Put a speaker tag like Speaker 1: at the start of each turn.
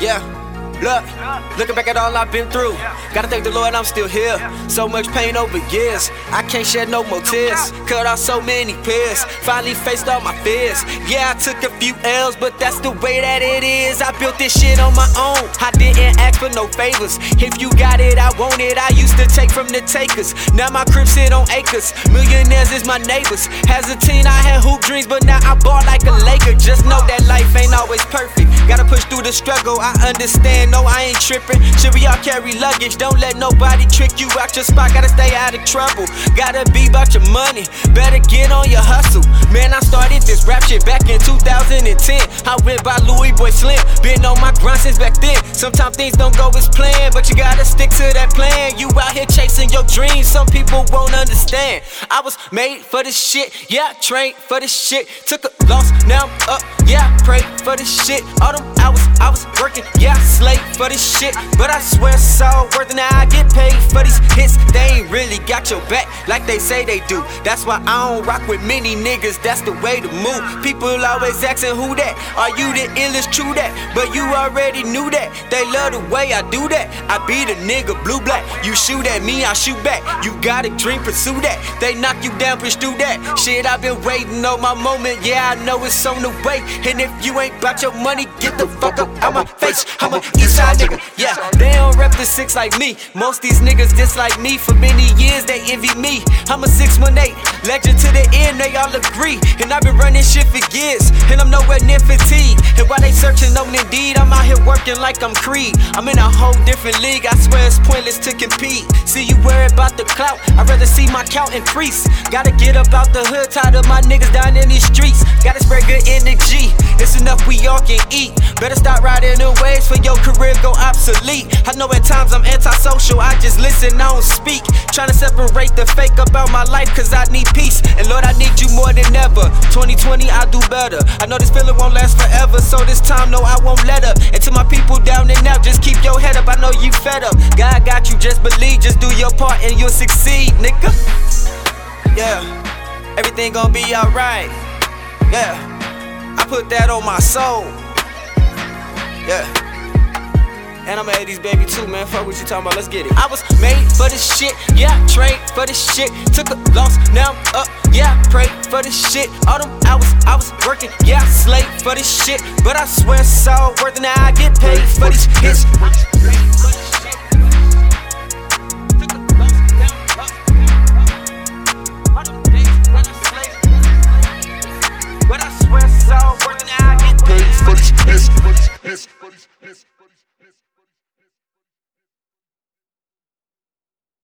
Speaker 1: Yeah. Look, looking back at all I've been through. Gotta thank the Lord I'm still here. So much pain over years. I can't shed no more tears. Cut off so many peers. Finally faced all my fears. Yeah, I took a few L's, but that's the way that it is. I built this shit on my own. I didn't ask for no favors. If you got it, I want it. I used to take from the takers. Now my crib sit on acres. Millionaires is my neighbors. As a teen, I had hoop dreams, but now I ball like a Laker. Just know that life ain't always perfect. Gotta push through the struggle. I understand no, I ain't tripping. Should we all carry luggage? Don't let nobody trick you out your spot. Gotta stay out of trouble. Gotta be about your money. Better get on your hustle. Man, I started this rap shit back in 2010. I went by Louis Boy Slim. Been on my grind since back then. Sometimes things don't go as planned, but you gotta stick to that plan. You out here chasing your dreams. Some people won't understand. I was made for this shit. Yeah, trained for this shit. Took a loss, now I'm up. Yeah, pray for this shit. All them hours I was working. Yeah, slave for this shit, but I swear it's all worth it. Now I get paid for these hits. They ain't really got your back like they say they do. That's why I don't rock with many niggas. That's the way to move. People always asking who that. Are you the illest? True that, but you already knew that. They love the way I do that. I be the nigga blue black. You shoot at me, I shoot back. You got a dream, pursue that. They knock you down, through that. Shit, I've been waiting on my moment. Yeah, I know it's on the way. And if you ain't about your money, get the fuck up out my face. I'm a Eastside nigga. Yeah, they don't rep the six like me. Most these niggas dislike me. For many years they envy me. I'm a 618, legend to the end, they all agree. And I've been running shit for years, and I'm nowhere near fatigued. And while they searching on Indeed, I'm out here working like I'm Creed. I'm in a whole different league, I swear it's pointless to compete. See you worry about the clout, I'd rather see my count increase. Gotta get up out the hood, tired of my niggas down in these streets. Gotta spread good energy, it's enough we all can eat. Better stop riding the waves for your career go obsolete. I know at times I'm antisocial, I just listen, I don't speak. Trying to separate the fake about my life, cause I need peace. And Lord, I need you more than ever. 2020, I do better. I know this feeling won't last forever, so this time, no, I won't let up. And to my people down and out, just keep your head up. I know you fed up. God got you, just believe, just do your part and you'll succeed, nigga. Yeah, everything gonna be alright. Yeah, I put that on my soul. Yeah. And I'm at these baby too, man. Fuck what you talking about, let's get it. I was made for this shit, yeah, trained for this shit. Took a loss, now I'm up, yeah, pray for this shit. All them hours I was working, yeah, slave for this shit. But I swear it's all worth it, now I get paid for these hits.